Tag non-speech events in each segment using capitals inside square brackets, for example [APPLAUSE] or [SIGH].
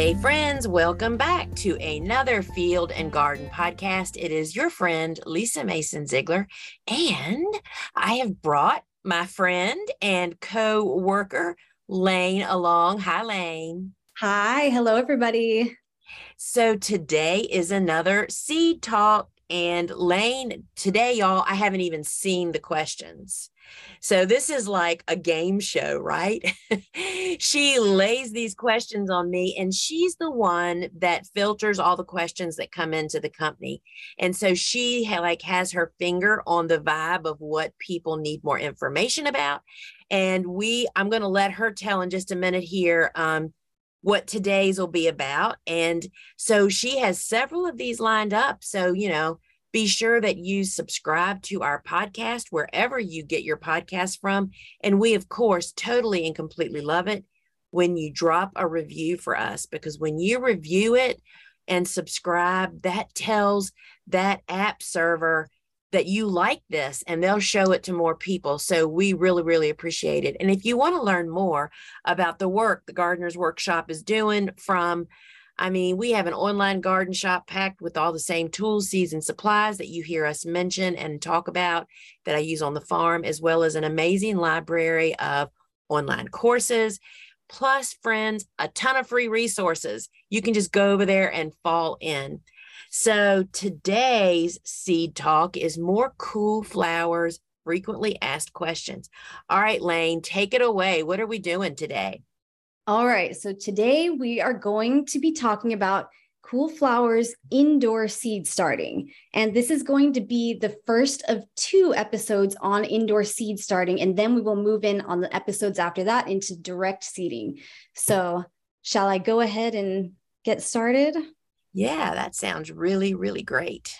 Hey, friends, welcome back to another Field and Garden podcast. It is your friend, Lisa Mason Ziegler, and I have brought my friend and co worker, Lane, along. Hi, Lane. Hi. Hello, everybody. So, today is another seed talk. And Lane, today, y'all, I haven't even seen the questions. So this is like a game show, right? [LAUGHS] she lays these questions on me and she's the one that filters all the questions that come into the company. And so she ha- like has her finger on the vibe of what people need more information about. And we, I'm going to let her tell in just a minute here um, what today's will be about. And so she has several of these lined up. So, you know, be sure that you subscribe to our podcast wherever you get your podcast from. And we, of course, totally and completely love it when you drop a review for us because when you review it and subscribe, that tells that app server that you like this and they'll show it to more people. So we really, really appreciate it. And if you want to learn more about the work the Gardener's Workshop is doing from I mean, we have an online garden shop packed with all the same tools, seeds, and supplies that you hear us mention and talk about that I use on the farm, as well as an amazing library of online courses. Plus, friends, a ton of free resources. You can just go over there and fall in. So, today's seed talk is more cool flowers, frequently asked questions. All right, Lane, take it away. What are we doing today? All right. So today we are going to be talking about Cool Flowers indoor seed starting. And this is going to be the first of two episodes on indoor seed starting. And then we will move in on the episodes after that into direct seeding. So, shall I go ahead and get started? Yeah, that sounds really, really great.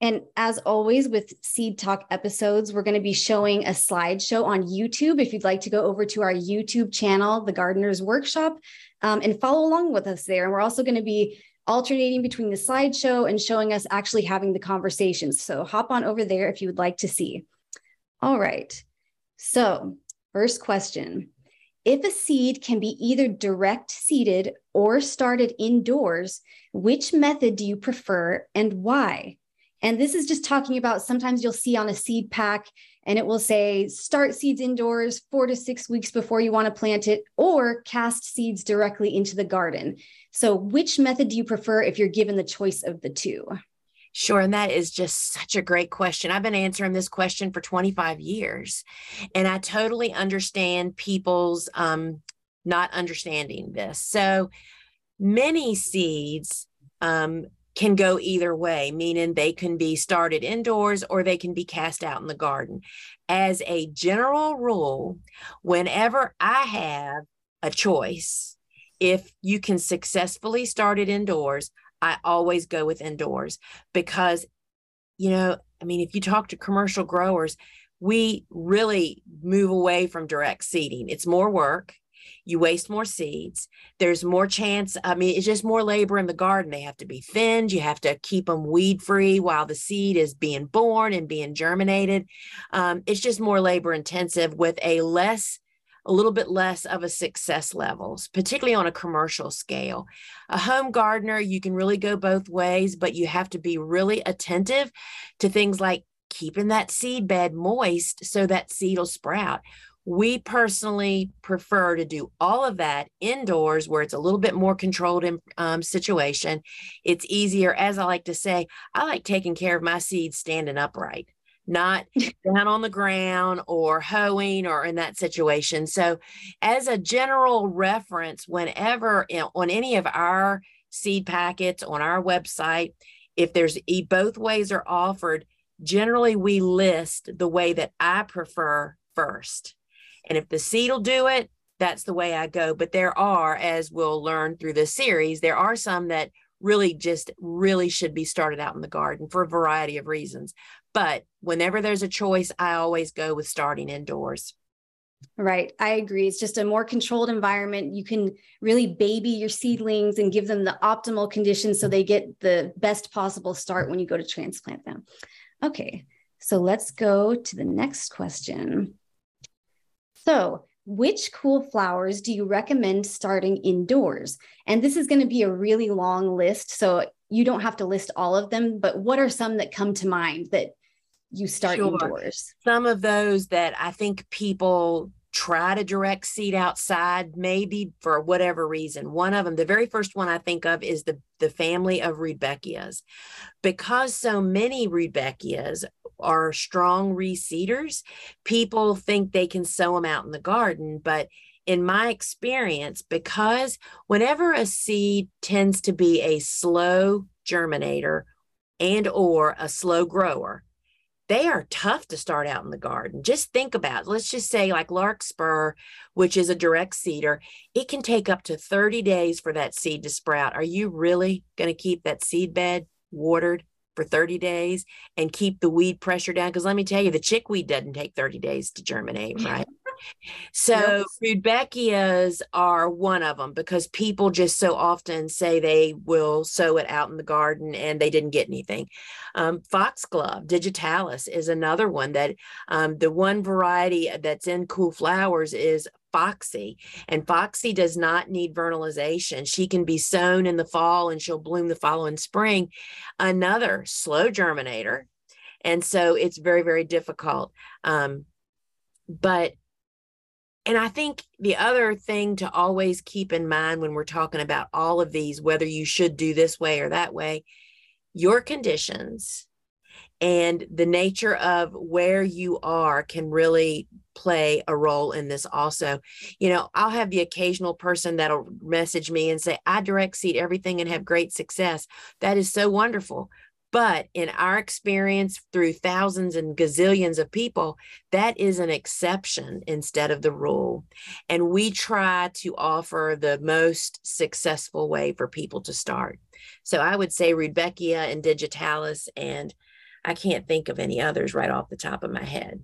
And as always, with Seed Talk episodes, we're going to be showing a slideshow on YouTube. If you'd like to go over to our YouTube channel, The Gardener's Workshop, um, and follow along with us there. And we're also going to be alternating between the slideshow and showing us actually having the conversations. So hop on over there if you would like to see. All right. So, first question If a seed can be either direct seeded or started indoors, which method do you prefer and why? And this is just talking about sometimes you'll see on a seed pack and it will say start seeds indoors four to six weeks before you want to plant it, or cast seeds directly into the garden. So, which method do you prefer if you're given the choice of the two? Sure. And that is just such a great question. I've been answering this question for 25 years, and I totally understand people's um, not understanding this. So, many seeds um, can go either way, meaning they can be started indoors or they can be cast out in the garden. As a general rule, whenever I have a choice, if you can successfully start it indoors, I always go with indoors because, you know, I mean, if you talk to commercial growers, we really move away from direct seeding. It's more work you waste more seeds. There's more chance. I mean, it's just more labor in the garden. They have to be thinned. You have to keep them weed free while the seed is being born and being germinated. Um, it's just more labor intensive with a less a little bit less of a success levels, particularly on a commercial scale. A home gardener, you can really go both ways, but you have to be really attentive to things like keeping that seed bed moist so that seed will sprout we personally prefer to do all of that indoors where it's a little bit more controlled in, um, situation. It's easier as i like to say i like taking care of my seeds standing upright not [LAUGHS] down on the ground or hoeing or in that situation. So as a general reference whenever you know, on any of our seed packets on our website if there's both ways are offered generally we list the way that i prefer first and if the seed will do it, that's the way I go. But there are, as we'll learn through this series, there are some that really just really should be started out in the garden for a variety of reasons. But whenever there's a choice, I always go with starting indoors. Right. I agree. It's just a more controlled environment. You can really baby your seedlings and give them the optimal conditions so they get the best possible start when you go to transplant them. Okay. So let's go to the next question. So, which cool flowers do you recommend starting indoors? And this is going to be a really long list. So you don't have to list all of them, but what are some that come to mind that you start sure. indoors? Some of those that I think people try to direct seed outside, maybe for whatever reason. One of them, the very first one I think of is the, the family of Rudbeckias. Because so many Rudbeckias are strong reseeders, people think they can sow them out in the garden. But in my experience, because whenever a seed tends to be a slow germinator and or a slow grower, they are tough to start out in the garden. Just think about, it. let's just say like larkspur, which is a direct seeder, it can take up to 30 days for that seed to sprout. Are you really going to keep that seed bed watered for 30 days and keep the weed pressure down? Because let me tell you, the chickweed doesn't take 30 days to germinate, right? So yep. Rudbeckias are one of them because people just so often say they will sow it out in the garden and they didn't get anything. Um, foxglove digitalis is another one that um, the one variety that's in cool flowers is Foxy, and Foxy does not need vernalization. She can be sown in the fall and she'll bloom the following spring. Another slow germinator. And so it's very, very difficult. Um, but and I think the other thing to always keep in mind when we're talking about all of these, whether you should do this way or that way, your conditions and the nature of where you are can really play a role in this also. You know, I'll have the occasional person that'll message me and say, I direct seed everything and have great success. That is so wonderful. But in our experience through thousands and gazillions of people, that is an exception instead of the rule. And we try to offer the most successful way for people to start. So I would say Rudbeckia and Digitalis, and I can't think of any others right off the top of my head.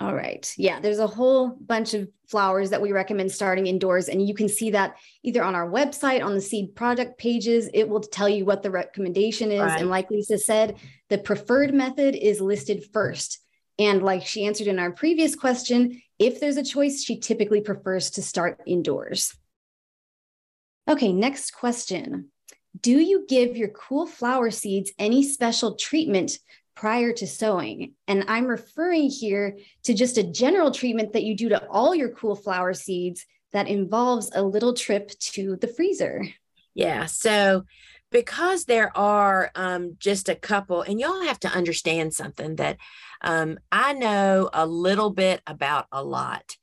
All right. Yeah, there's a whole bunch of flowers that we recommend starting indoors. And you can see that either on our website, on the seed project pages, it will tell you what the recommendation is. Right. And like Lisa said, the preferred method is listed first. And like she answered in our previous question, if there's a choice, she typically prefers to start indoors. Okay, next question. Do you give your cool flower seeds any special treatment prior to sowing. And I'm referring here to just a general treatment that you do to all your cool flower seeds that involves a little trip to the freezer. Yeah. So, because there are um, just a couple, and y'all have to understand something that um, I know a little bit about a lot.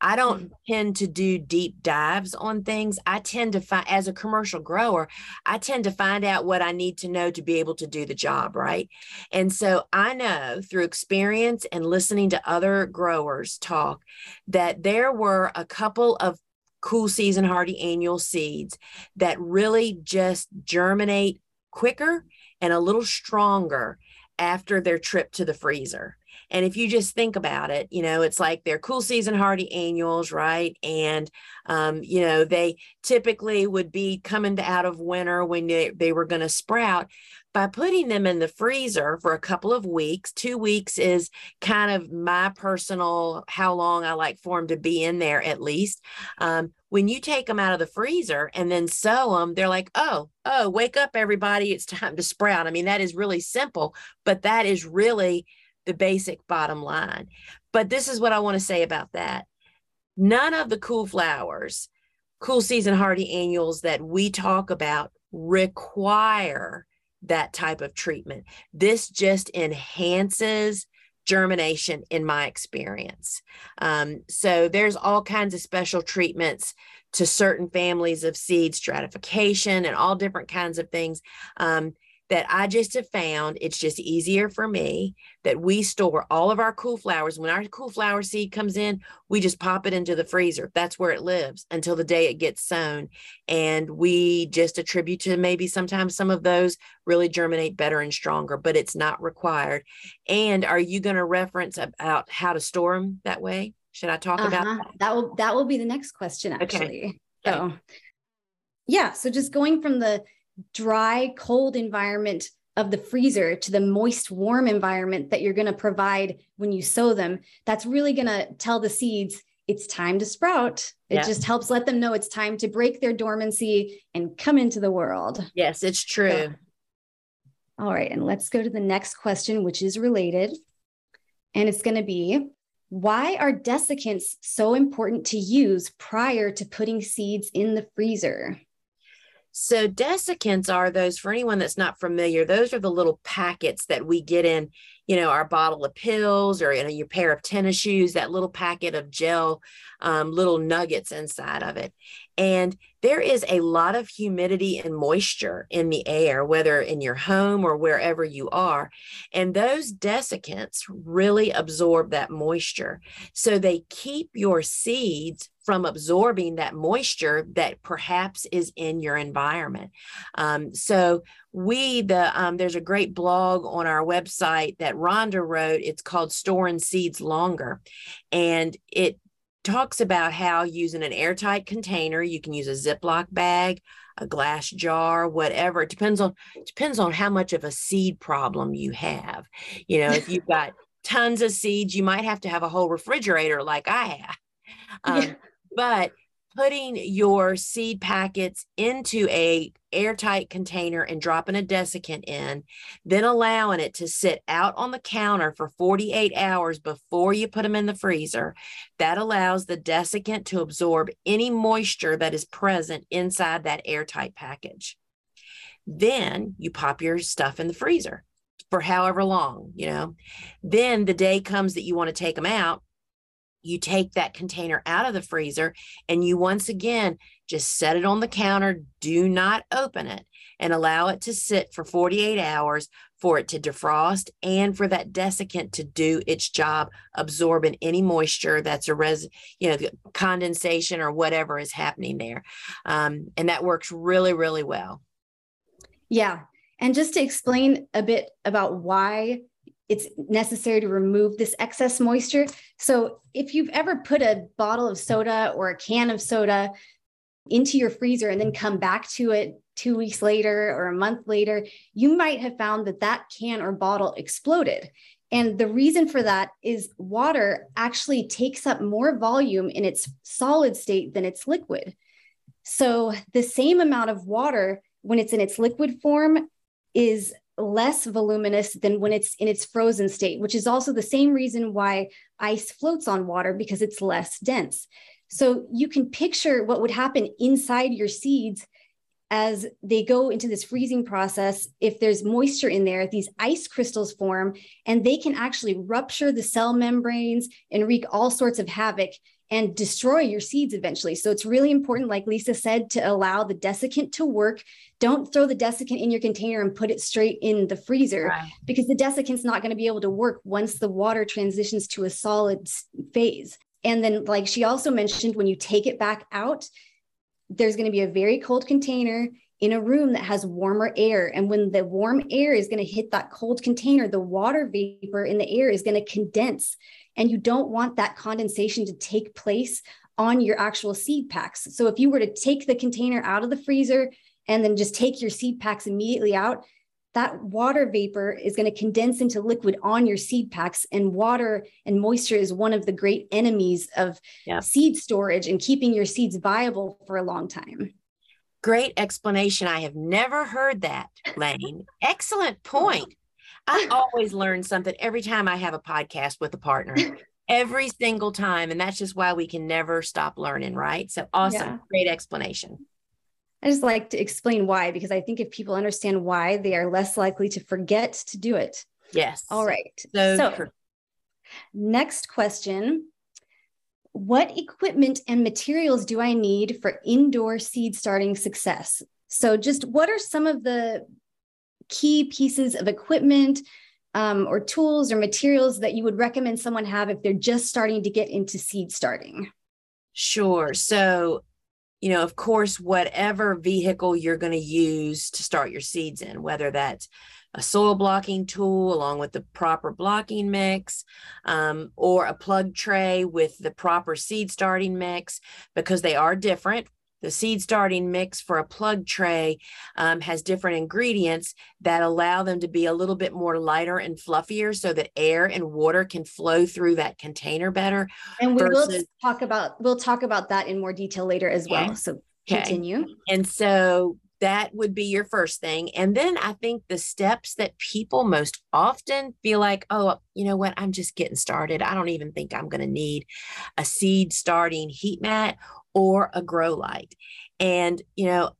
I don't mm-hmm. tend to do deep dives on things. I tend to find, as a commercial grower, I tend to find out what I need to know to be able to do the job, right? And so I know through experience and listening to other growers talk that there were a couple of cool season hardy annual seeds that really just germinate quicker and a little stronger after their trip to the freezer. And if you just think about it, you know, it's like they're cool season hardy annuals, right? And, um, you know, they typically would be coming out of winter when they, they were going to sprout. By putting them in the freezer for a couple of weeks, two weeks is kind of my personal how long I like for them to be in there at least. Um, when you take them out of the freezer and then sow them, they're like, oh, oh, wake up, everybody. It's time to sprout. I mean, that is really simple, but that is really the basic bottom line. But this is what I want to say about that. None of the cool flowers, cool season hardy annuals that we talk about require that type of treatment. This just enhances germination in my experience. Um, so there's all kinds of special treatments to certain families of seed stratification and all different kinds of things. Um, that I just have found it's just easier for me that we store all of our cool flowers. When our cool flower seed comes in, we just pop it into the freezer. That's where it lives until the day it gets sown. And we just attribute to maybe sometimes some of those really germinate better and stronger, but it's not required. And are you going to reference about how to store them that way? Should I talk uh-huh. about that? that? will that will be the next question actually. Okay. So yeah, so just going from the dry, cold environment of the freezer to the moist, warm environment that you're going to provide when you sow them, that's really going to tell the seeds it's time to sprout. It just helps let them know it's time to break their dormancy and come into the world. Yes, it's true. All right. And let's go to the next question, which is related. And it's going to be why are desiccants so important to use prior to putting seeds in the freezer? So, desiccants are those, for anyone that's not familiar, those are the little packets that we get in, you know, our bottle of pills or in your pair of tennis shoes, that little packet of gel, um, little nuggets inside of it. And there is a lot of humidity and moisture in the air, whether in your home or wherever you are. And those desiccants really absorb that moisture. So they keep your seeds from absorbing that moisture that perhaps is in your environment. Um, so we the um, there's a great blog on our website that Rhonda wrote. It's called Storing Seeds Longer, and it talks about how using an airtight container, you can use a Ziploc bag, a glass jar, whatever. It depends on depends on how much of a seed problem you have. You know, if you've [LAUGHS] got tons of seeds, you might have to have a whole refrigerator like I have. Um, yeah. But putting your seed packets into a airtight container and dropping a desiccant in, then allowing it to sit out on the counter for 48 hours before you put them in the freezer. That allows the desiccant to absorb any moisture that is present inside that airtight package. Then you pop your stuff in the freezer for however long, you know. Then the day comes that you want to take them out you take that container out of the freezer and you once again just set it on the counter. Do not open it and allow it to sit for 48 hours for it to defrost and for that desiccant to do its job, absorbing any moisture that's a res, you know, condensation or whatever is happening there. Um, and that works really, really well. Yeah. And just to explain a bit about why it's necessary to remove this excess moisture. So, if you've ever put a bottle of soda or a can of soda into your freezer and then come back to it two weeks later or a month later, you might have found that that can or bottle exploded. And the reason for that is water actually takes up more volume in its solid state than its liquid. So, the same amount of water when it's in its liquid form is less voluminous than when it's in its frozen state, which is also the same reason why ice floats on water because it's less dense. So you can picture what would happen inside your seeds as they go into this freezing process. If there's moisture in there, these ice crystals form and they can actually rupture the cell membranes and wreak all sorts of havoc and destroy your seeds eventually. So it's really important, like Lisa said, to allow the desiccant to work. Don't throw the desiccant in your container and put it straight in the freezer right. because the desiccant's not going to be able to work once the water transitions to a solid phase. And then, like she also mentioned, when you take it back out, there's going to be a very cold container in a room that has warmer air. And when the warm air is going to hit that cold container, the water vapor in the air is going to condense and you don't want that condensation to take place on your actual seed packs. So if you were to take the container out of the freezer and then just take your seed packs immediately out, that water vapor is going to condense into liquid on your seed packs. And water and moisture is one of the great enemies of yeah. seed storage and keeping your seeds viable for a long time. Great explanation. I have never heard that, Lane. Excellent [LAUGHS] point. I always learn something every time I have a podcast with a partner. [LAUGHS] every single time. And that's just why we can never stop learning, right? So awesome. Yeah. Great explanation. I just like to explain why, because I think if people understand why, they are less likely to forget to do it. Yes. All right. So, so next question What equipment and materials do I need for indoor seed starting success? So, just what are some of the key pieces of equipment um, or tools or materials that you would recommend someone have if they're just starting to get into seed starting? Sure. So, you know, of course, whatever vehicle you're going to use to start your seeds in, whether that's a soil blocking tool along with the proper blocking mix, um, or a plug tray with the proper seed starting mix, because they are different the seed starting mix for a plug tray um, has different ingredients that allow them to be a little bit more lighter and fluffier so that air and water can flow through that container better. And we versus- will talk about we'll talk about that in more detail later as well. So okay. continue. And so that would be your first thing. And then I think the steps that people most often feel like, oh, you know what, I'm just getting started. I don't even think I'm going to need a seed starting heat mat or a grow light. And, you know,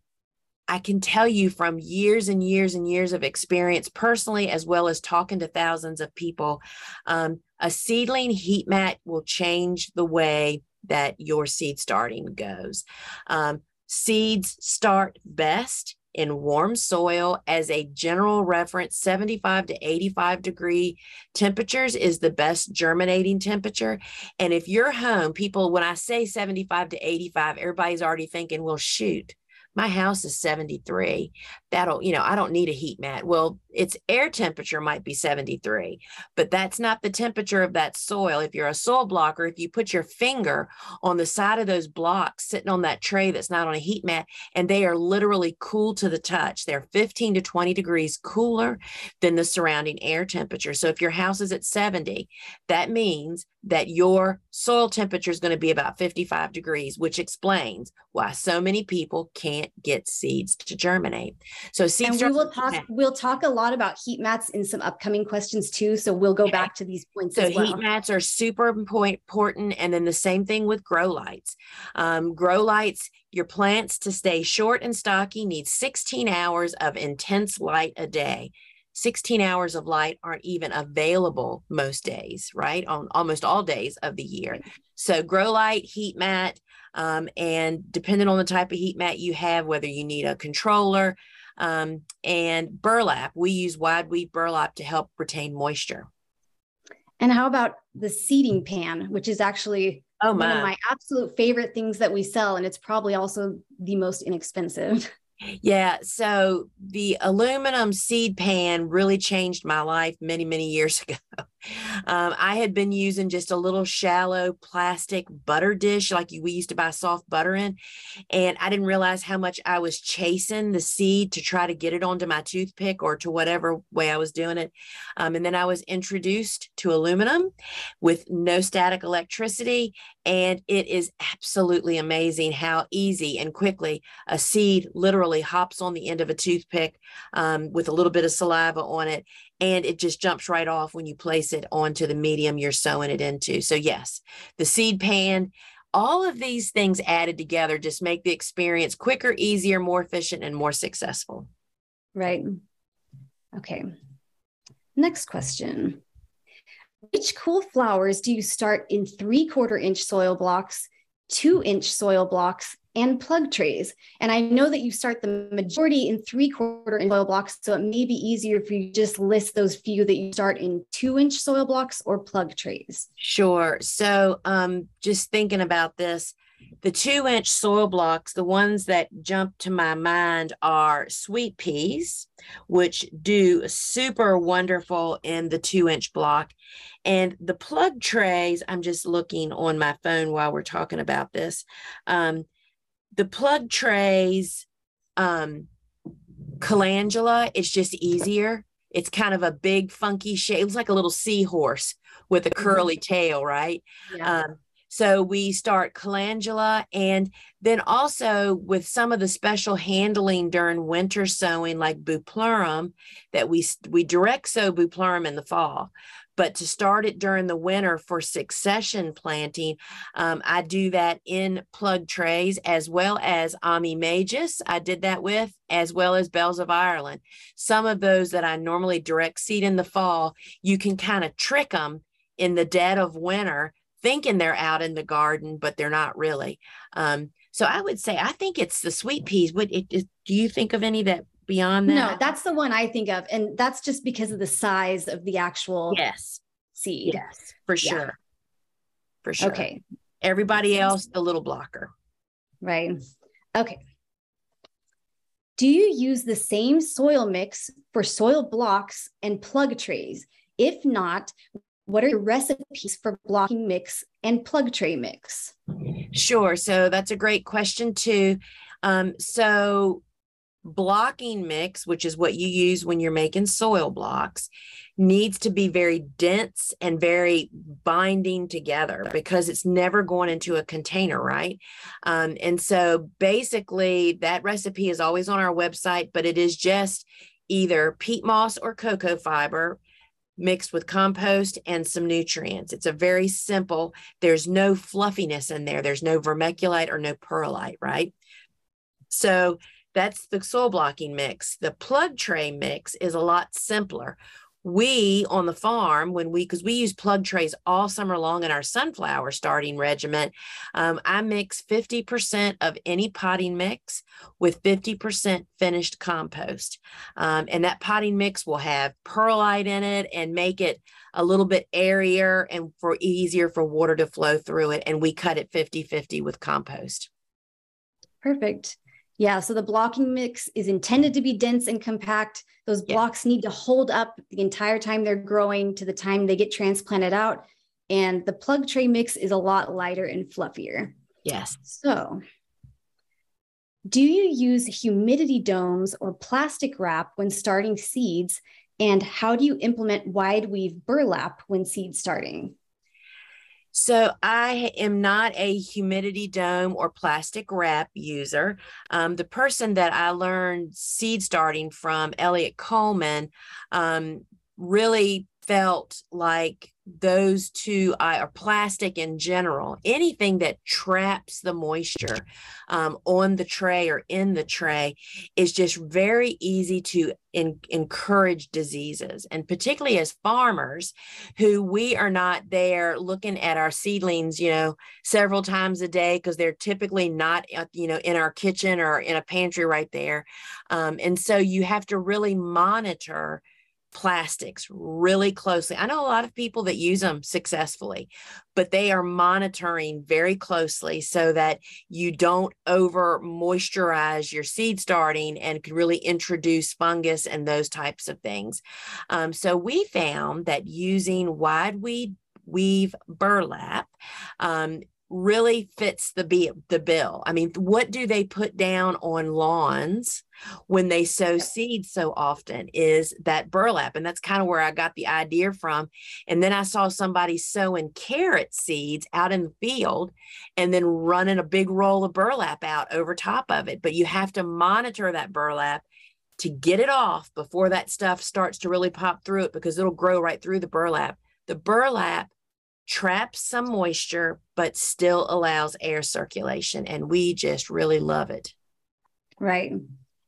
I can tell you from years and years and years of experience personally, as well as talking to thousands of people, um, a seedling heat mat will change the way that your seed starting goes. Um, seeds start best in warm soil as a general reference. 75 to 85 degree temperatures is the best germinating temperature. And if you're home people when i say 75 to 85 everybody's already thinking well shoot my house is 73 that'll you know i don't need a heat mat. Well its air temperature might be 73 but that's not the temperature of that soil. If you're a soil blocker if you put your finger on the side of those blocks sitting on that tray that's not on a heat mat and they are literally cool to the touch they're 15 to 20 degrees cooler than the surrounding air temperature. So if your house is at 70 that means that your soil temperature is going to be about 55 degrees which explains why so many people can't get seeds to germinate so seeds and we will talk we'll talk a lot about heat mats in some upcoming questions too. So we'll go back to these points. So well. heat mats are super important. And then the same thing with grow lights. Um, grow lights, your plants to stay short and stocky need 16 hours of intense light a day. 16 hours of light aren't even available most days, right? On almost all days of the year. So, grow light, heat mat, um, and depending on the type of heat mat you have, whether you need a controller, um, and burlap. We use wide weave burlap to help retain moisture. And how about the seeding pan, which is actually oh, one of my absolute favorite things that we sell, and it's probably also the most inexpensive. [LAUGHS] Yeah. So the aluminum seed pan really changed my life many, many years [LAUGHS] ago. Um, I had been using just a little shallow plastic butter dish like we used to buy soft butter in. And I didn't realize how much I was chasing the seed to try to get it onto my toothpick or to whatever way I was doing it. Um, and then I was introduced to aluminum with no static electricity. And it is absolutely amazing how easy and quickly a seed literally hops on the end of a toothpick um, with a little bit of saliva on it. And it just jumps right off when you place it onto the medium you're sowing it into. So, yes, the seed pan, all of these things added together just make the experience quicker, easier, more efficient, and more successful. Right. Okay. Next question. Which cool flowers do you start in three quarter inch soil blocks, two inch soil blocks, and plug trays? And I know that you start the majority in three quarter inch soil blocks, so it may be easier if you just list those few that you start in two inch soil blocks or plug trays. Sure. So, um, just thinking about this, the two inch soil blocks, the ones that jump to my mind are sweet peas, which do super wonderful in the two inch block. And the plug trays, I'm just looking on my phone while we're talking about this. Um, the plug trays, um, calendula, it's just easier. It's kind of a big, funky shape. It looks like a little seahorse with a mm-hmm. curly tail, right? Yeah. Um, so we start calendula and then also with some of the special handling during winter sowing like bupleurum that we we direct sow bupleurum in the fall. But to start it during the winter for succession planting, um, I do that in plug trays as well as Ammi Majus. I did that with, as well as Bells of Ireland. Some of those that I normally direct seed in the fall, you can kind of trick them in the dead of winter thinking they're out in the garden, but they're not really. Um, so I would say I think it's the sweet peas. Would it, it, do you think of any that beyond that? No, that's the one I think of, and that's just because of the size of the actual yes seed. Yes, for sure, yeah. for sure. Okay. Everybody else, the little blocker. Right. Okay. Do you use the same soil mix for soil blocks and plug trays? If not, what are your recipes for blocking mix and plug tray mix? Sure. So that's a great question, too. Um, so, blocking mix, which is what you use when you're making soil blocks, needs to be very dense and very binding together because it's never going into a container, right? Um, and so basically, that recipe is always on our website, but it is just either peat moss or cocoa fiber mixed with compost and some nutrients. It's a very simple, there's no fluffiness in there. There's no vermiculite or no perlite, right? So that's the soil blocking mix. The plug tray mix is a lot simpler. We on the farm when we because we use plug trays all summer long in our sunflower starting regiment um, i mix 50% of any potting mix with 50% finished compost. Um, and that potting mix will have perlite in it and make it a little bit airier and for easier for water to flow through it and we cut it 50 50 with compost. Perfect yeah, so the blocking mix is intended to be dense and compact. Those blocks need to hold up the entire time they're growing to the time they get transplanted out. And the plug tray mix is a lot lighter and fluffier. Yes. So, do you use humidity domes or plastic wrap when starting seeds? And how do you implement wide weave burlap when seed starting? So I am not a humidity dome or plastic wrap user. Um, the person that I learned seed starting from, Eliot Coleman, um, really felt like those two are plastic in general. Anything that traps the moisture um, on the tray or in the tray is just very easy to in, encourage diseases. And particularly as farmers who we are not there looking at our seedlings you know several times a day because they're typically not uh, you know in our kitchen or in a pantry right there. Um, and so you have to really monitor plastics really closely. I know a lot of people that use them successfully, but they are monitoring very closely so that you don't over moisturize your seed starting and could really introduce fungus and those types of things. Um, so we found that using wide weed weave burlap um, really fits the be- the bill. I mean, what do they put down on lawns when they sow seeds so often is that burlap and that's kind of where I got the idea from. And then I saw somebody sowing carrot seeds out in the field and then running a big roll of burlap out over top of it, but you have to monitor that burlap to get it off before that stuff starts to really pop through it because it'll grow right through the burlap. The burlap traps some moisture, but still allows air circulation. And we just really love it. Right.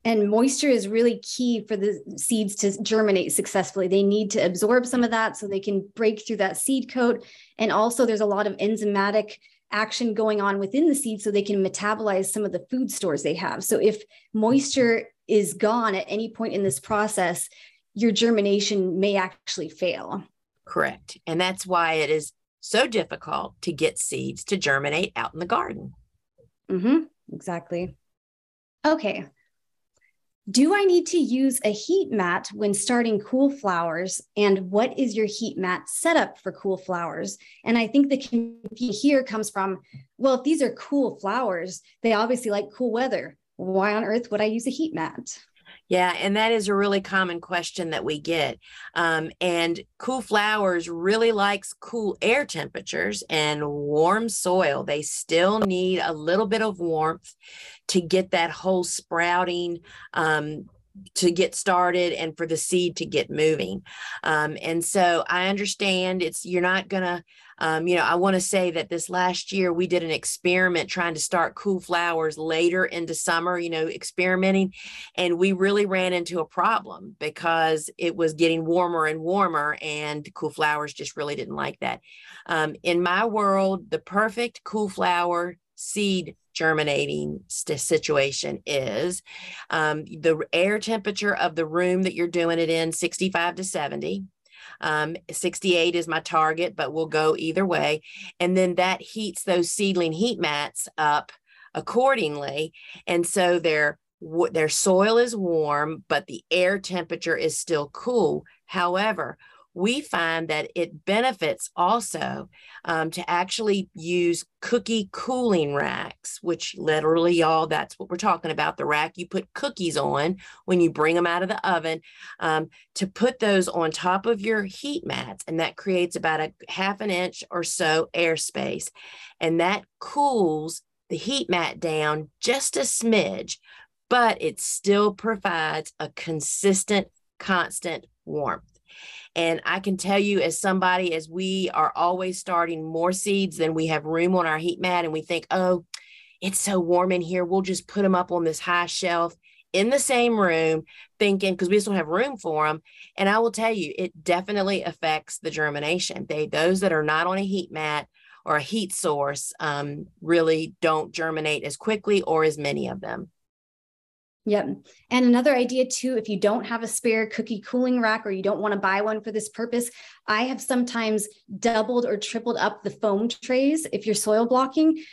And moisture is really key for the seeds to germinate successfully. They need to absorb some of that so they can break through that seed coat. And also, there's a lot of enzymatic action going on within the seed so they can metabolize some of the food stores they have. So, if moisture is gone at any point in this process, your germination may actually fail. Correct. And that's why it is so difficult to get seeds to germinate out in the garden. Mm-hmm, exactly. Okay. Do I need to use a heat mat when starting cool flowers? And what is your heat mat setup for cool flowers? And I think the confusion here comes from well, if these are cool flowers, they obviously like cool weather. Why on earth would I use a heat mat? Yeah, and that is a really common question that we get. Um, and cool flowers really likes cool air temperatures and warm soil. They still need a little bit of warmth to get that whole sprouting um, to get started and for the seed to get moving. Um, and so I understand it's you're not gonna um, you know, I want to say that this last year we did an experiment trying to start cool flowers later into summer, you know, experimenting. And we really ran into a problem because it was getting warmer and warmer, and cool flowers just really didn't like that. Um, in my world, the perfect cool flower seed germinating st- situation is um, the air temperature of the room that you're doing it in 65 to 70 um, 68 is my target, but we'll go either way. And then that heats those seedling heat mats up accordingly. And so their their soil is warm, but the air temperature is still cool. However, we find that it benefits also um, to actually use cookie cooling racks, which literally, y'all, that's what we're talking about the rack you put cookies on when you bring them out of the oven, um, to put those on top of your heat mats. And that creates about a half an inch or so airspace. And that cools the heat mat down just a smidge, but it still provides a consistent, constant warmth. And I can tell you, as somebody, as we are always starting more seeds than we have room on our heat mat, and we think, oh, it's so warm in here, we'll just put them up on this high shelf in the same room, thinking because we just don't have room for them. And I will tell you, it definitely affects the germination. They those that are not on a heat mat or a heat source um, really don't germinate as quickly or as many of them. Yep. And another idea too, if you don't have a spare cookie cooling rack or you don't want to buy one for this purpose, I have sometimes doubled or tripled up the foam trays if you're soil blocking.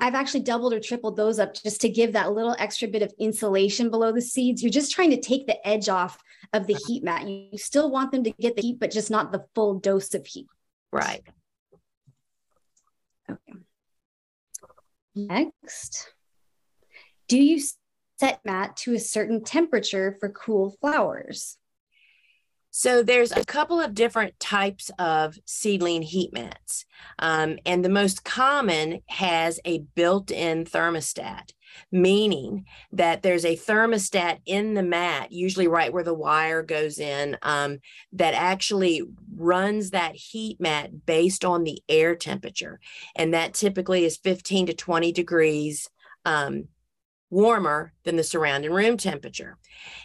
I've actually doubled or tripled those up just to give that little extra bit of insulation below the seeds. You're just trying to take the edge off of the heat mat. You still want them to get the heat, but just not the full dose of heat. Right. Okay. Next. Do you set mat to a certain temperature for cool flowers? So there's a couple of different types of seedling heat mats. Um, and the most common has a built-in thermostat, meaning that there's a thermostat in the mat, usually right where the wire goes in, um, that actually runs that heat mat based on the air temperature. And that typically is 15 to 20 degrees um, warmer than the surrounding room temperature.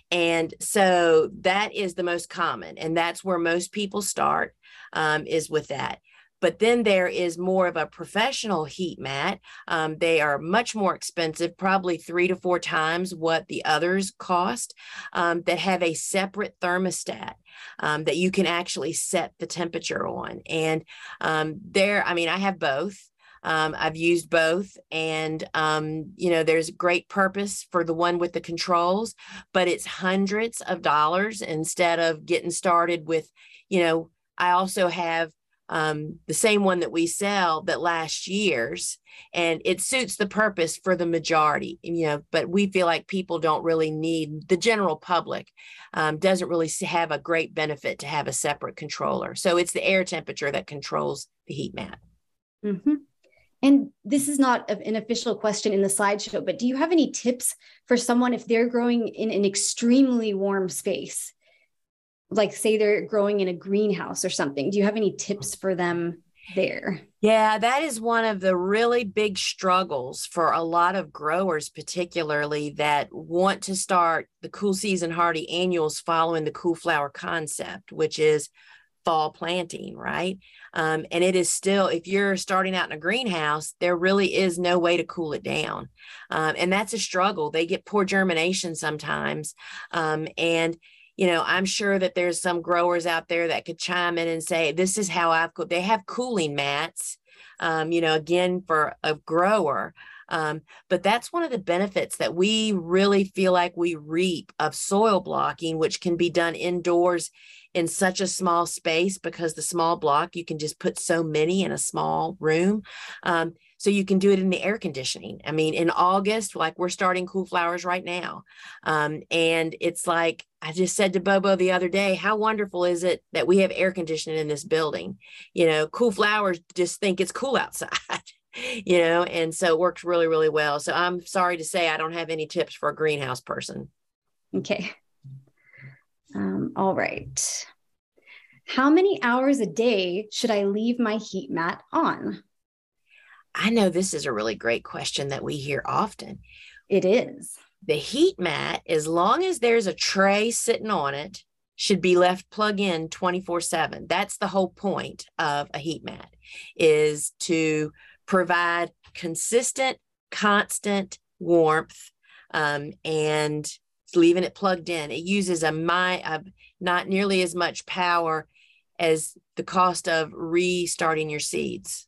And so that is the most common. And that's where most people start um, is with that. But then there is more of a professional heat mat. Um, they are much more expensive, probably three to four times what the others cost, um, that have a separate thermostat. Um, that you can actually set the temperature on. And um, there, I mean, I have both. Um, I've used both, and um, you know, there's great purpose for the one with the controls, but it's hundreds of dollars instead of getting started with, you know, I also have um, the same one that we sell that lasts years and it suits the purpose for the majority you know but we feel like people don't really need the general public um, doesn't really have a great benefit to have a separate controller so it's the air temperature that controls the heat mat mm-hmm. And this is not an official question in the slideshow, but do you have any tips for someone if they're growing in an extremely warm space? Like, say they're growing in a greenhouse or something. Do you have any tips for them there? Yeah, that is one of the really big struggles for a lot of growers, particularly that want to start the cool season hardy annuals following the cool flower concept, which is fall planting, right? Um, and it is still, if you're starting out in a greenhouse, there really is no way to cool it down. Um, and that's a struggle. They get poor germination sometimes. Um, and, you know, I'm sure that there's some growers out there that could chime in and say, this is how I've, they have cooling mats, um, you know, again, for a grower. Um, but that's one of the benefits that we really feel like we reap of soil blocking, which can be done indoors in such a small space because the small block, you can just put so many in a small room. Um, so you can do it in the air conditioning. I mean, in August, like we're starting cool flowers right now. Um, and it's like I just said to Bobo the other day, how wonderful is it that we have air conditioning in this building? You know, cool flowers just think it's cool outside. [LAUGHS] you know, and so it works really, really well. So I'm sorry to say I don't have any tips for a greenhouse person. Okay. Um, all right. How many hours a day should I leave my heat mat on? I know this is a really great question that we hear often. It is. The heat mat, as long as there's a tray sitting on it, should be left plug in 24 7. That's the whole point of a heat mat is to provide consistent, constant warmth um, and leaving it plugged in. It uses a my of not nearly as much power as the cost of restarting your seeds.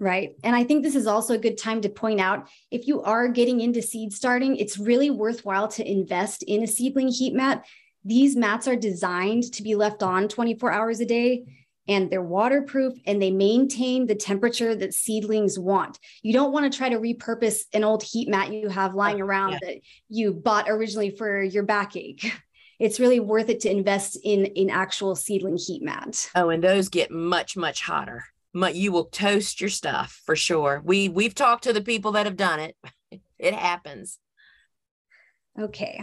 Right. And I think this is also a good time to point out if you are getting into seed starting, it's really worthwhile to invest in a seedling heat mat These mats are designed to be left on 24 hours a day and they're waterproof and they maintain the temperature that seedlings want. You don't want to try to repurpose an old heat mat you have oh, lying around yeah. that you bought originally for your backache. [LAUGHS] It's really worth it to invest in an actual seedling heat mat. Oh, and those get much much hotter. You will toast your stuff for sure. We we've talked to the people that have done it. [LAUGHS] It happens. Okay.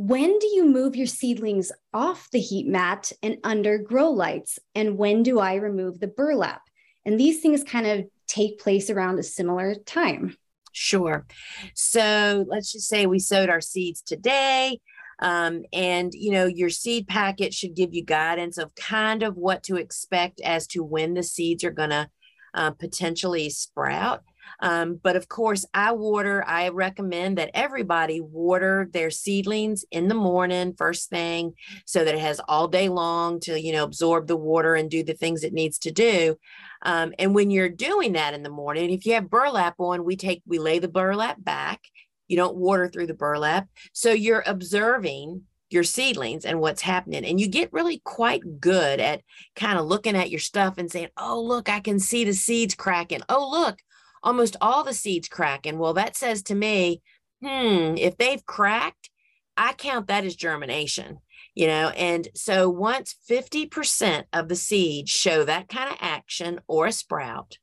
When do you move your seedlings off the heat mat and under grow lights? And when do I remove the burlap? And these things kind of take place around a similar time. Sure. So let's just say we sowed our seeds today. Um, and you know your seed packet should give you guidance of kind of what to expect as to when the seeds are going to uh, potentially sprout um, but of course, I water, I recommend that everybody water their seedlings in the morning, first thing, so that it has all day long to, you know, absorb the water and do the things it needs to do. Um, and when you're doing that in the morning, if you have burlap on, we take, we lay the burlap back. You don't water through the burlap. So you're observing your seedlings and what's happening. And you get really quite good at kind of looking at your stuff and saying, oh, look, I can see the seeds cracking. Oh, look, almost all the seeds cracking. Well, that says to me, hmm, if they've cracked, I count that as germination, you know. And so once 50% of the seeds show that kind of action or a sprout,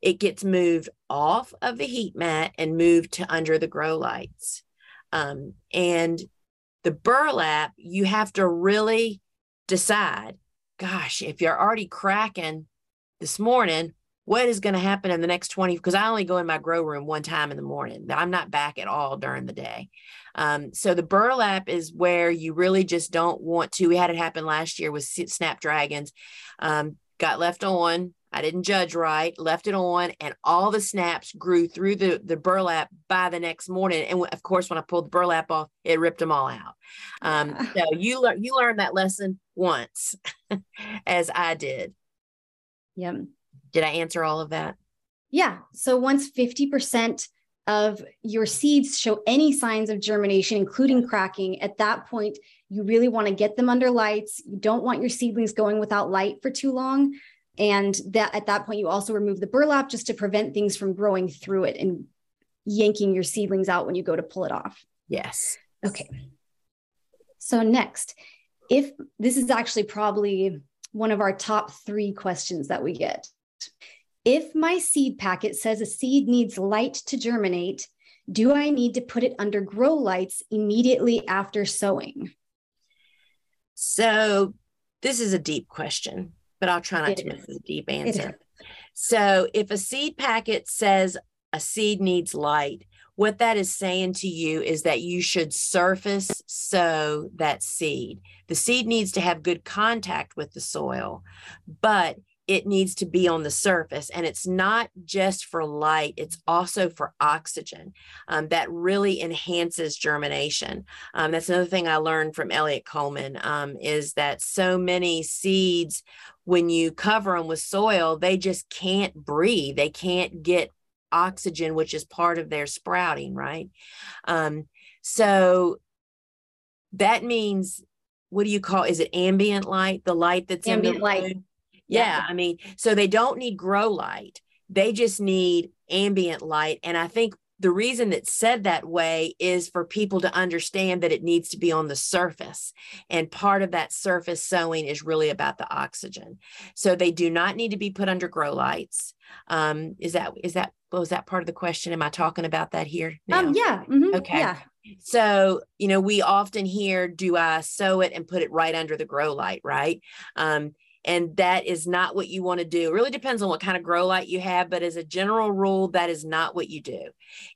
it gets moved off of the heat mat and moved to under the grow lights. Um, and the burlap, you have to really decide gosh, if you're already cracking this morning, what is going to happen in the next 20 because i only go in my grow room one time in the morning i'm not back at all during the day. Um, so the burlap is where you really just don't want to we had it happen last year with snapdragons um, got left on i didn't judge right left it on and all the snaps grew through the, the burlap by the next morning and of course when i pulled the burlap off it ripped them all out. Um, so you learn you learned that lesson once [LAUGHS] as i did. Yep did I answer all of that? Yeah. So once 50% of your seeds show any signs of germination, including cracking, at that point, you really want to get them under lights. You don't want your seedlings going without light for too long. And that at that point, you also remove the burlap just to prevent things from growing through it and yanking your seedlings out when you go to pull it off. Yes. Okay. So, next, if this is actually probably one of our top three questions that we get. If my seed packet says a seed needs light to germinate, do I need to put it under grow lights immediately after sowing? So, this is a deep question, but I'll try not it to miss a deep answer. So, if a seed packet says a seed needs light, what that is saying to you is that you should surface sow that seed. The seed needs to have good contact with the soil, but it needs to be on the surface. And it's not just for light, it's also for oxygen um, that really enhances germination. Um, that's another thing I learned from Eliot Coleman um, is that so many seeds, when you cover them with soil, they just can't breathe. They can't get oxygen, which is part of their sprouting, right? Um, so that means what do you call is it ambient light the light that's ambient light yeah, I mean, so they don't need grow light. They just need ambient light. And I think the reason it's said that way is for people to understand that it needs to be on the surface. And part of that surface sowing is really about the oxygen. So they do not need to be put under grow lights. Um, is that is that was that part of the question? Am I talking about that here? Now? Um, yeah. Mm-hmm. Okay. Yeah. So, you know, we often hear, do I sow it and put it right under the grow light, right? Um, and that is not what you want to do. It really depends on what kind of grow light you have, but as a general rule, that is not what you do.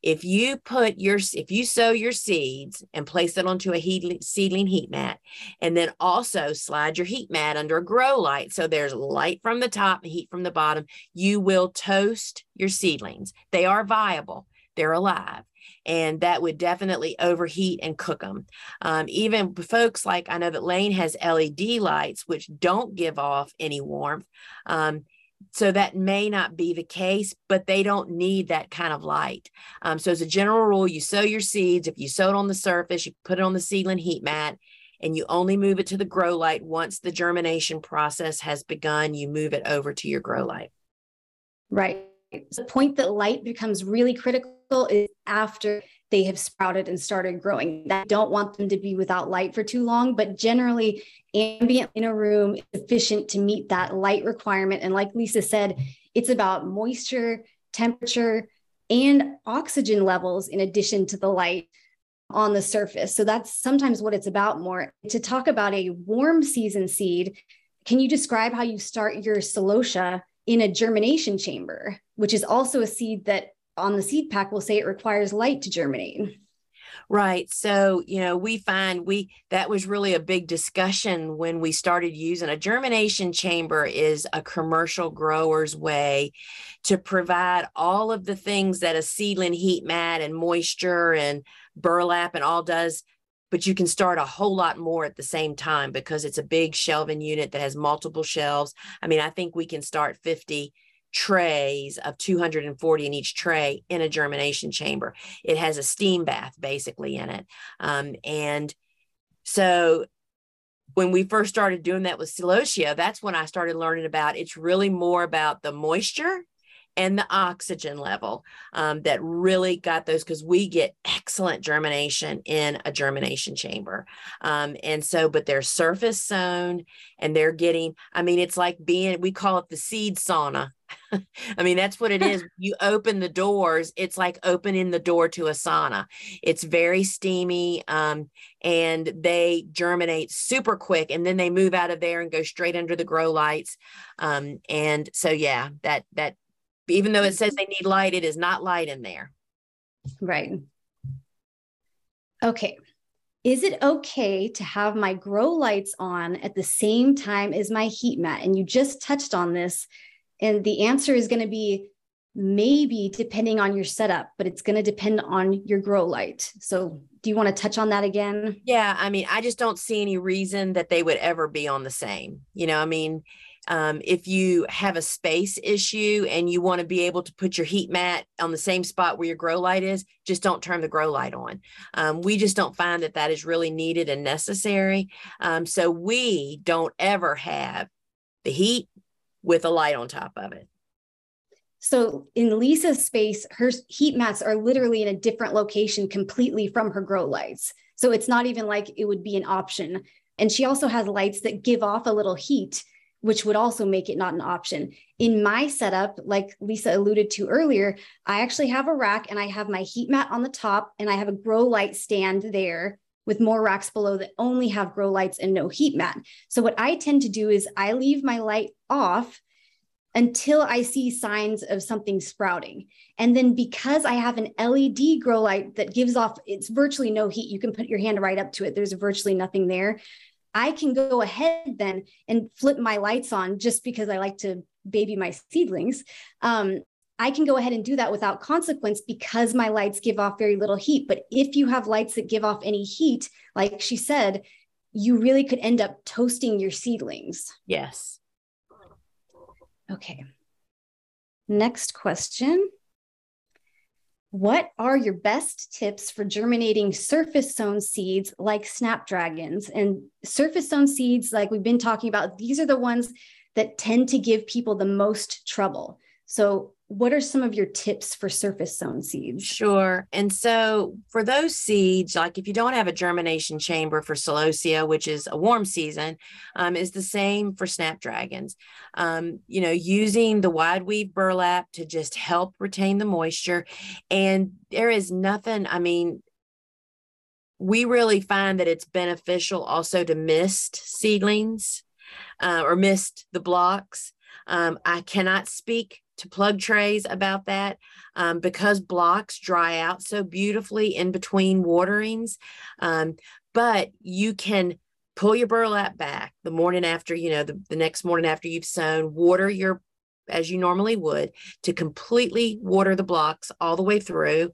If you put your, if you sow your seeds and place it onto a heat, seedling heat mat, and then also slide your heat mat under a grow light, so there's light from the top and heat from the bottom, you will toast your seedlings. They are viable. They're alive and that would definitely overheat and cook them. Um, even folks like I know that Lane has LED lights, which don't give off any warmth. Um, so that may not be the case, but they don't need that kind of light. Um, so as a general rule, you sow your seeds. If you sow it on the surface, you put it on the seedling heat mat, and you only move it to the grow light once the germination process has begun. You move it over to your grow light. Right. The point that light becomes really critical is after they have sprouted and started growing. I don't want them to be without light for too long, but generally, ambient in a room is sufficient to meet that light requirement. And like Lisa said, it's about moisture, temperature, and oxygen levels in addition to the light on the surface. So that's sometimes what it's about more. To talk about a warm season seed, can you describe how you start your celosia in a germination chamber, which is also a seed that on the seed pack will say it requires light to germinate? Right. So, you know, we find we that was really a big discussion when we started using a germination chamber is a commercial grower's way to provide all of the things that a seedling heat mat and moisture and burlap and all does but you can start a whole lot more at the same time because it's a big shelving unit that has multiple shelves. I mean, I think we can start 50 trays of 240 in each tray in a germination chamber. It has a steam bath basically in it. Um, and so when we first started doing that with celosia, that's when I started learning about it's really more about the moisture and the oxygen level um, that really got those because we get excellent germination in a germination chamber. Um, and so, but they're surface sown and they're getting, I mean, it's like being, we call it the seed sauna. [LAUGHS] I mean, that's what it is. You open the doors, it's like opening the door to a sauna. It's very steamy um, and they germinate super quick and then they move out of there and go straight under the grow lights. Um, and so, yeah, that, that even though it says they need light, it is not light in there. Right. Okay. Is it okay to have my grow lights on at the same time as my heat mat? And you just touched on this. And the answer is going to be maybe depending on your setup, but it's going to depend on your grow light. So, do you want to touch on that again? Yeah. I mean, I just don't see any reason that they would ever be on the same. You know, I mean, um, if you have a space issue and you want to be able to put your heat mat on the same spot where your grow light is, just don't turn the grow light on. Um, we just don't find that that is really needed and necessary. Um, so we don't ever have the heat with a light on top of it. So in Lisa's space, her heat mats are literally in a different location completely from her grow lights. So it's not even like it would be an option. And she also has lights that give off a little heat which would also make it not an option. In my setup, like Lisa alluded to earlier, I actually have a rack and I have my heat mat on the top and I have a grow light stand there with more racks below that only have grow lights and no heat mat. So what I tend to do is I leave my light off until I see signs of something sprouting. And then because I have an LED grow light that gives off, it's virtually no heat. You can put your hand right up to it. There's virtually nothing there. I can go ahead then and flip my lights on just because I like to baby my seedlings. Um, I can go ahead and do that without consequence because my lights give off very little heat. But if you have lights that give off any heat, like she said, you really could end up toasting your seedlings. Yes. Okay. Next question. What are your best tips for germinating surface sown seeds like snapdragons? And surface sown seeds, like we've been talking about, these are the ones that tend to give people the most trouble. So, what are some of your tips for surface sown seeds? Sure. And so for those seeds, like if you don't have a germination chamber for celosia, which is a warm season, um, is the same for snapdragons. Um, you know, using the wide weave burlap to just help retain the moisture. And there is nothing, I mean, we really find that it's beneficial also to mist seedlings uh, or mist the blocks. Um, I cannot speak to plug trays about that um, because blocks dry out so beautifully in between waterings. Um, but you can pull your burlap back the morning after, you know, the, the next morning after you've sown, water your as you normally would to completely water the blocks all the way through.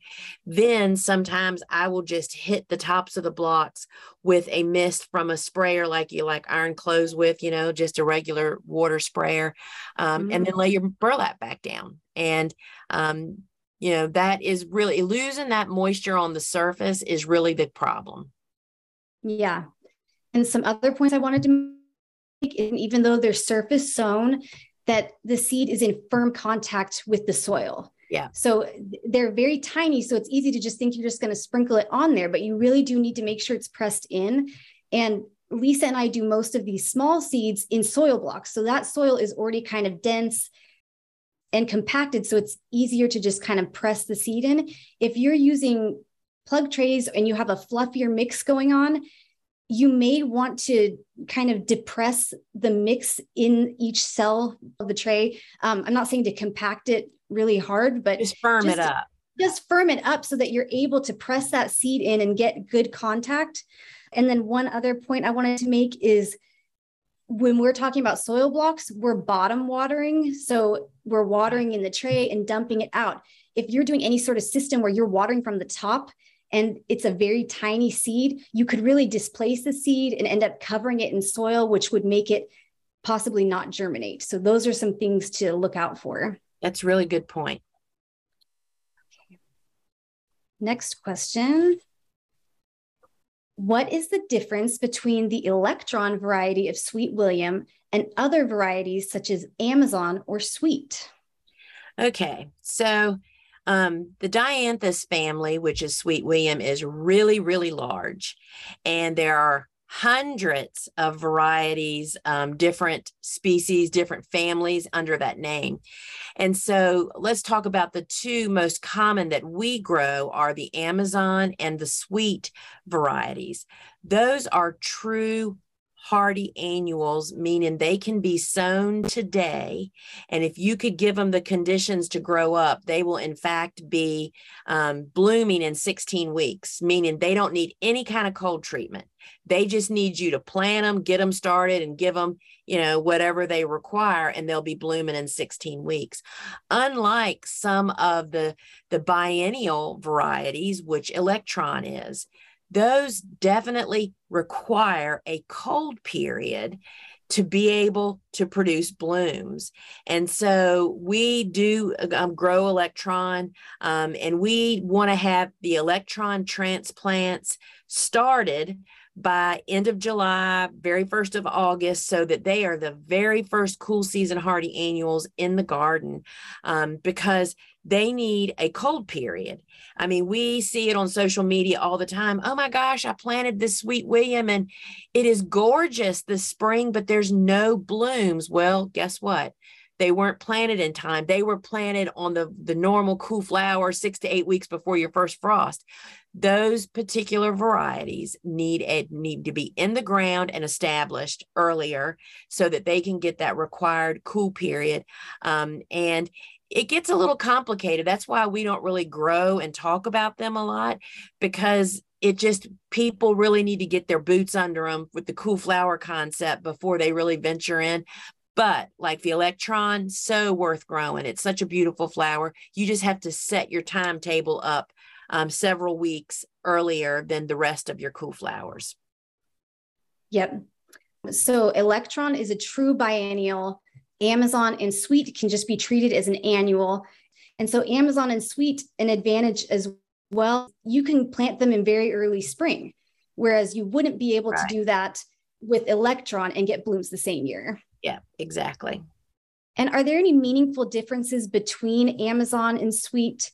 Then sometimes I will just hit the tops of the blocks with a mist from a sprayer like you like iron clothes with, you know, just a regular water sprayer, um, mm-hmm. and then lay your burlap back down. And um, you know that is really losing that moisture on the surface is really the problem. Yeah, and some other points I wanted to make, even though they're surface sown, that the seed is in firm contact with the soil. Yeah. So they're very tiny. So it's easy to just think you're just going to sprinkle it on there, but you really do need to make sure it's pressed in. And Lisa and I do most of these small seeds in soil blocks. So that soil is already kind of dense and compacted. So it's easier to just kind of press the seed in. If you're using plug trays and you have a fluffier mix going on, you may want to kind of depress the mix in each cell of the tray. Um, I'm not saying to compact it really hard, but just firm just, it up. Just firm it up so that you're able to press that seed in and get good contact. And then one other point I wanted to make is when we're talking about soil blocks, we're bottom watering. So we're watering in the tray and dumping it out. If you're doing any sort of system where you're watering from the top, and it's a very tiny seed, you could really displace the seed and end up covering it in soil, which would make it possibly not germinate. So those are some things to look out for. That's really good point. Okay. Next question. What is the difference between the electron variety of Sweet William and other varieties such as Amazon or Sweet? Okay, so um, the Dianthus family, which is Sweet William, is really, really large. And there are hundreds of varieties, um, different species, different families under that name. And so let's talk about the two most common that we grow are the Amazon and the sweet varieties. Those are true hardy annuals, meaning they can be sown today. And if you could give them the conditions to grow up, they will in fact be um, blooming in 16 weeks, meaning they don't need any kind of cold treatment. They just need you to plant them, get them started, and give them, you know, whatever they require, and they'll be blooming in 16 weeks. Unlike some of the the biennial varieties, which Electron is, those definitely require a cold period to be able to produce blooms. And so we do um, grow electron, um, and we want to have the electron transplants started by end of July, very first of August, so that they are the very first cool season hardy annuals in the garden um, because they need a cold period. I mean, we see it on social media all the time. Oh my gosh, I planted this sweet William and it is gorgeous this spring, but there's no blooms. Well, guess what? They weren't planted in time. They were planted on the, the normal cool flower six to eight weeks before your first frost. Those particular varieties need a, need to be in the ground and established earlier so that they can get that required cool period. Um, and it gets a little complicated. That's why we don't really grow and talk about them a lot because it just people really need to get their boots under them with the cool flower concept before they really venture in. But like the electron, so worth growing. It's such a beautiful flower. You just have to set your timetable up um, several weeks earlier than the rest of your cool flowers. Yep. So electron is a true biennial Amazon and Sweet can just be treated as an annual. And so Amazon and Sweet, an advantage as well, you can plant them in very early spring, whereas you wouldn't be able right. to do that with Electron and get blooms the same year. Yeah, exactly. And are there any meaningful differences between Amazon and Sweet?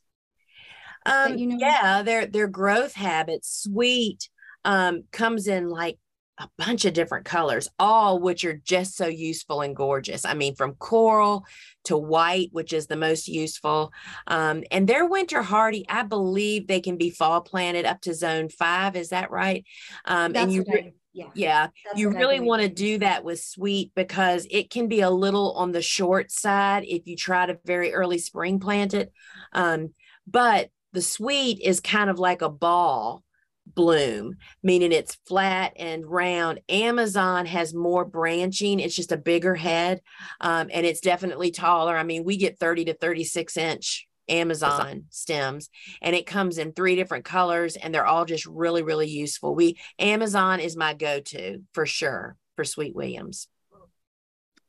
Um, you know? Yeah, their their growth habits. Sweet um, comes in like a bunch of different colors, all which are just so useful and gorgeous. I mean, from coral to white, which is the most useful. Um, and they're winter hardy. I believe they can be fall planted up to zone five. Is that right? Um, That's and you, I, yeah, yeah you really want to do that with sweet because it can be a little on the short side if you try to very early spring plant it. Um, but the sweet is kind of like a ball bloom, meaning it's flat and round. Amazon has more branching, it's just a bigger head um, and it's definitely taller. I mean, we get 30 to 36 inch Amazon stems and it comes in three different colors and they're all just really really useful. We Amazon is my go-to for sure for Sweet Williams.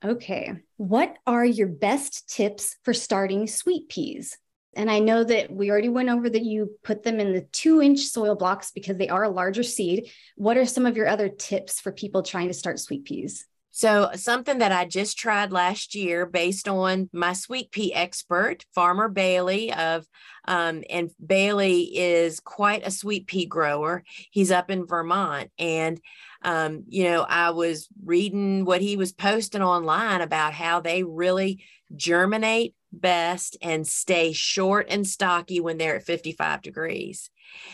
Okay. What are your best tips for starting sweet peas? And I know that we already went over that you put them in the two inch soil blocks because they are a larger seed. What are some of your other tips for people trying to start sweet peas? So, something that I just tried last year based on my sweet pea expert, Farmer Bailey of, um, and Bailey is quite a sweet pea grower. He's up in Vermont. And, um, you know, I was reading what he was posting online about how they really germinate best and stay short and stocky when they're at 55 degrees.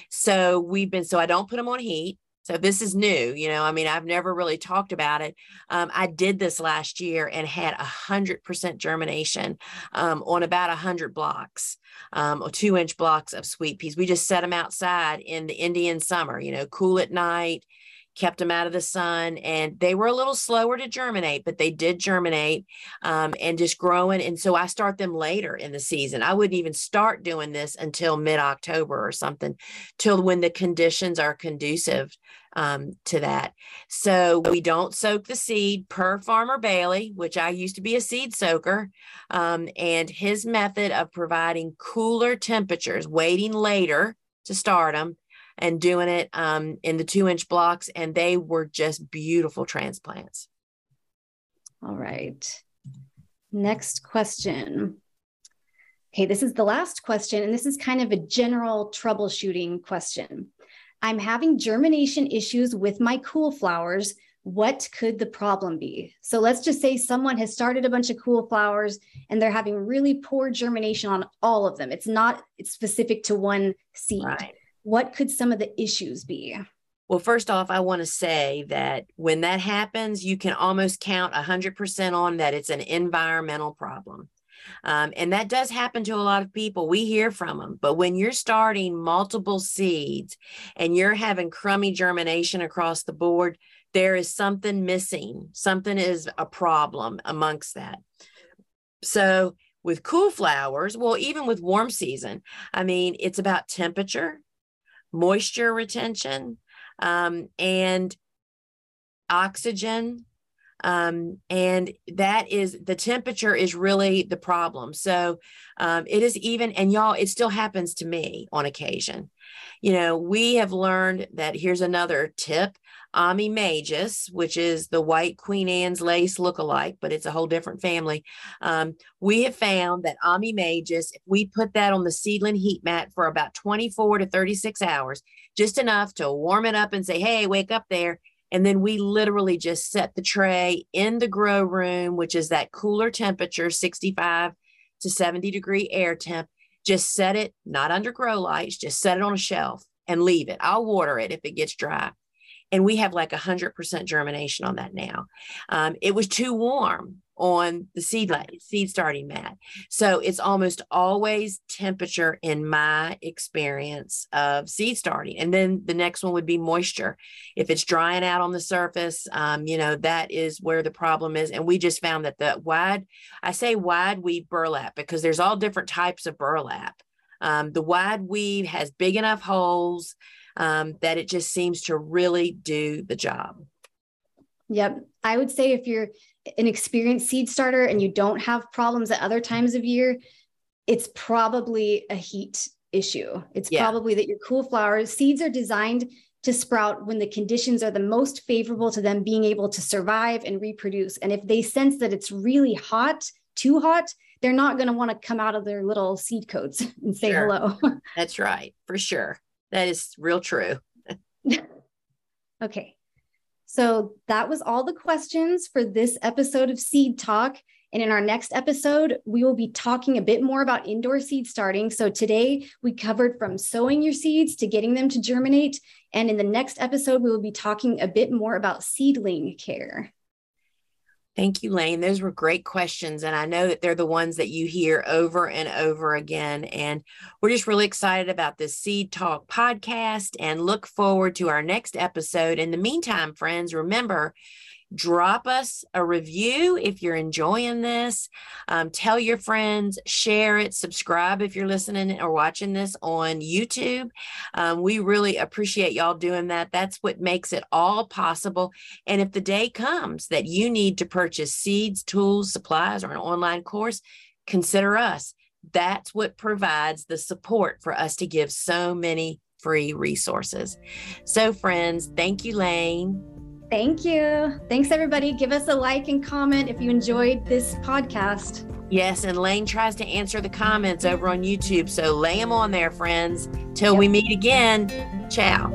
So, we've been, so I don't put them on heat. So this is new, you know. I mean, I've never really talked about it. Um, I did this last year and had a hundred percent germination um, on about a hundred blocks, um, or two inch blocks of sweet peas. We just set them outside in the Indian summer, you know, cool at night, kept them out of the sun and they were a little slower to germinate but they did germinate um, and just growing and so i start them later in the season. I wouldn't even start doing this until mid-october or something till when the conditions are conducive um, to that. So we don't soak the seed per farmer bailey which i used to be a seed soaker um, and his method of providing cooler temperatures waiting later to start them and doing it um, in the two inch blocks, and they were just beautiful transplants. All right. Next question. Okay, this is the last question, and this is kind of a general troubleshooting question. I'm having germination issues with my cool flowers. What could the problem be? So let's just say someone has started a bunch of cool flowers and they're having really poor germination on all of them. It's not it's specific to one seed. Right what could some of the issues be? Well, first off, I want to say that when that happens, you can almost count 100% on that it's an environmental problem. Um, and that does happen to a lot of people. We hear from them. But when you're starting multiple seeds and you're having crummy germination across the board, there is something missing. Something is a problem amongst that. So, with cool flowers, well, even with warm season, I mean, it's about temperature, moisture retention, um, and oxygen. Um, and that is the temperature is really the problem. So um, it is even, and y'all, it still happens to me on occasion. You know, we have learned that here's another tip Ammi majus, which is the white Queen Anne's lace look-alike, but it's a whole different family. Um, we have found that Ammi majus, if we put that on the seedling heat mat for about 24 to 36 hours, just enough to warm it up and say, hey, wake up there. And then we literally just set the tray in the grow room, which is that cooler temperature, 65 to 70 degree air temp. Just set it, not under grow lights, just set it on a shelf and leave it. I'll water it if it gets dry and we have like a hundred percent germination on that now. Um, it was too warm on the seed seed starting mat, so it's almost always temperature in my experience of seed starting. And then the next one would be moisture. If it's drying out on the surface, um, you know that is where the problem is. And we just found that the wide, I say wide weave burlap because there's all different types of burlap. Um, the wide weave has big enough holes um, that it just seems to really do the job. Yep. I would say if you're an experienced seed starter and you don't have problems at other times of year, it's probably a heat issue. It's yeah. probably that your cool flowers, seeds are designed to sprout when the conditions are the most favorable to them being able to survive and reproduce. And if they sense that it's really hot, too hot, they're not going to want to come out of their little seed coats [LAUGHS] and say sure. hello. [LAUGHS] That's right, for sure. That is real true. [LAUGHS] okay. So that was all the questions for this episode of Seed Talk. And in our next episode, we will be talking a bit more about indoor seed starting. So today we covered from sowing your seeds to getting them to germinate. And in the next episode, we will be talking a bit more about seedling care. Thank you, Lane. Those were great questions. And I know that they're the ones that you hear over and over again. And we're just really excited about this Seed Talk podcast and look forward to our next episode. In the meantime, friends, remember, drop us a review if you're enjoying this. Um, tell your friends, share it, subscribe if you're listening or watching this on YouTube. Um, we really appreciate y'all doing that. That's what makes it all possible. And if the day comes that you need to purchase seeds, tools, supplies, or an online course, consider us. That's what provides the support for us to give so many free resources. So, friends, thank you, Lane. Thank you. Thanks, everybody. Give us a like and comment if you enjoyed this podcast. Yes, and Lane tries to answer the comments over on YouTube. So lay them on there, friends. Till yep. we meet again. Ciao.